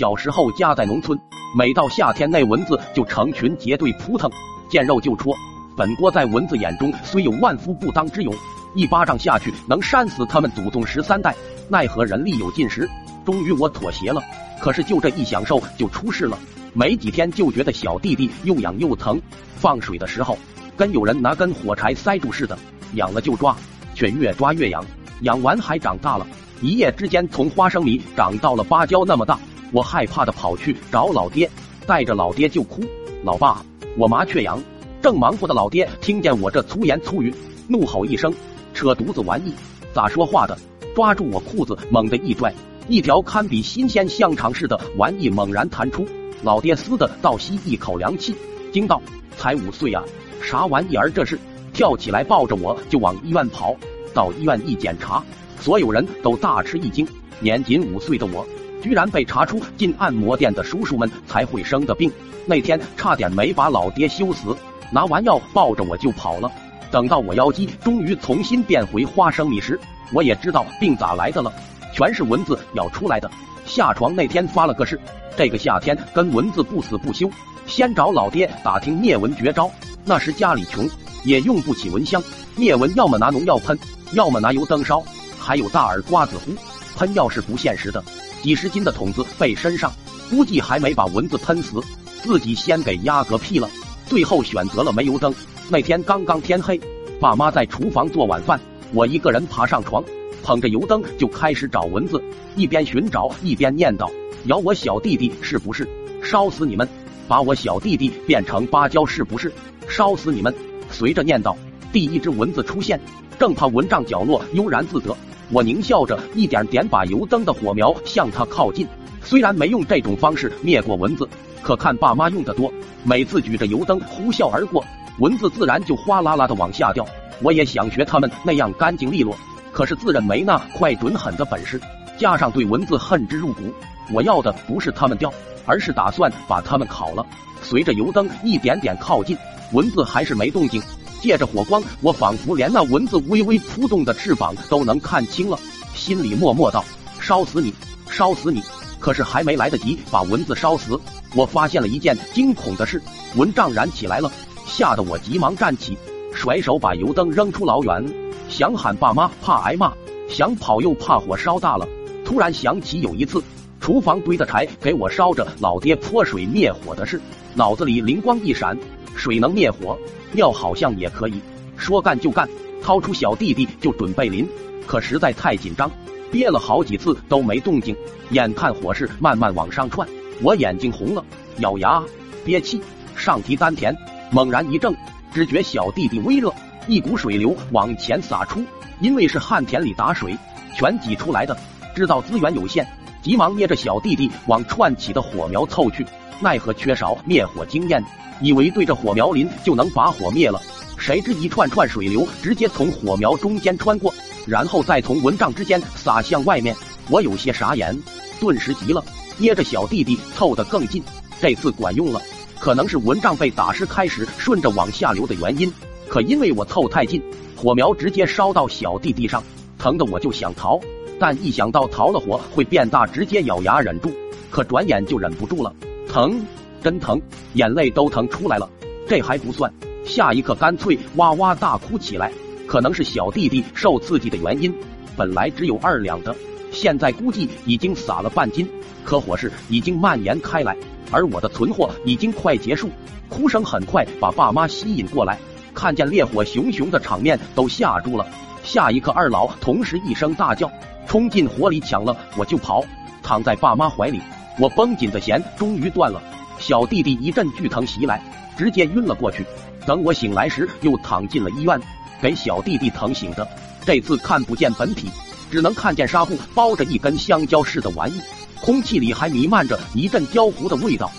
小时候家在农村，每到夏天，那蚊子就成群结队扑腾，见肉就戳。本郭在蚊子眼中虽有万夫不当之勇，一巴掌下去能扇死他们祖宗十三代。奈何人力有尽时，终于我妥协了。可是就这一享受就出事了，没几天就觉得小弟弟又痒又疼。放水的时候，跟有人拿根火柴塞住似的，痒了就抓，却越抓越痒，痒完还长大了。一夜之间从花生米长到了芭蕉那么大，我害怕的跑去找老爹，带着老爹就哭：“老爸，我麻雀痒。”正忙活的老爹听见我这粗言粗语，怒吼一声：“扯犊子玩意，咋说话的！”抓住我裤子猛地一拽，一条堪比新鲜香肠似的玩意猛然弹出。老爹嘶的倒吸一口凉气，惊道：“才五岁啊，啥玩意儿这是？”跳起来抱着我就往医院跑。到医院一检查。所有人都大吃一惊，年仅五岁的我，居然被查出进按摩店的叔叔们才会生的病。那天差点没把老爹羞死，拿完药抱着我就跑了。等到我腰肌终于重新变回花生米时，我也知道病咋来的了，全是蚊子咬出来的。下床那天发了个誓，这个夏天跟蚊子不死不休。先找老爹打听灭蚊绝招。那时家里穷，也用不起蚊香，灭蚊要么拿农药喷，要么拿油灯烧。还有大耳瓜子呼，喷药是不现实的。几十斤的桶子背身上，估计还没把蚊子喷死，自己先给压嗝屁了。最后选择了煤油灯。那天刚刚天黑，爸妈在厨房做晚饭，我一个人爬上床，捧着油灯就开始找蚊子，一边寻找一边念叨：“咬我小弟弟是不是？烧死你们！把我小弟弟变成芭蕉是不是？烧死你们！”随着念叨，第一只蚊子出现，正趴蚊帐角落悠然自得。我狞笑着，一点点把油灯的火苗向他靠近。虽然没用这种方式灭过蚊子，可看爸妈用的多，每次举着油灯呼啸而过，蚊子自然就哗啦啦的往下掉。我也想学他们那样干净利落，可是自认没那快准狠的本事，加上对蚊子恨之入骨，我要的不是他们掉，而是打算把他们烤了。随着油灯一点点靠近，蚊子还是没动静。借着火光，我仿佛连那蚊子微微扑动的翅膀都能看清了，心里默默道：“烧死你，烧死你！”可是还没来得及把蚊子烧死，我发现了一件惊恐的事：蚊帐燃起来了，吓得我急忙站起，甩手把油灯扔出老远，想喊爸妈怕挨骂，想跑又怕火烧大了。突然想起有一次厨房堆的柴给我烧着，老爹泼水灭火的事，脑子里灵光一闪。水能灭火，尿好像也可以。说干就干，掏出小弟弟就准备淋，可实在太紧张，憋了好几次都没动静。眼看火势慢慢往上窜，我眼睛红了，咬牙憋气，上提丹田，猛然一挣，只觉小弟弟微热，一股水流往前洒出。因为是旱田里打水，全挤出来的，知道资源有限，急忙捏着小弟弟往窜起的火苗凑去，奈何缺少灭火经验。以为对着火苗淋就能把火灭了，谁知一串串水流直接从火苗中间穿过，然后再从蚊帐之间洒向外面。我有些傻眼，顿时急了，捏着小弟弟凑得更近。这次管用了，可能是蚊帐被打湿开始顺着往下流的原因。可因为我凑太近，火苗直接烧到小弟弟上，疼得我就想逃，但一想到逃了火会变大，直接咬牙忍住。可转眼就忍不住了，疼。真疼，眼泪都疼出来了。这还不算，下一刻干脆哇哇大哭起来。可能是小弟弟受刺激的原因，本来只有二两的，现在估计已经撒了半斤。可火势已经蔓延开来，而我的存货已经快结束。哭声很快把爸妈吸引过来，看见烈火熊熊的场面都吓住了。下一刻，二老同时一声大叫，冲进火里抢了我就跑，躺在爸妈怀里，我绷紧的弦终于断了。小弟弟一阵剧疼袭来，直接晕了过去。等我醒来时，又躺进了医院，给小弟弟疼醒的。这次看不见本体，只能看见纱布包着一根香蕉似的玩意，空气里还弥漫着一阵焦糊的味道。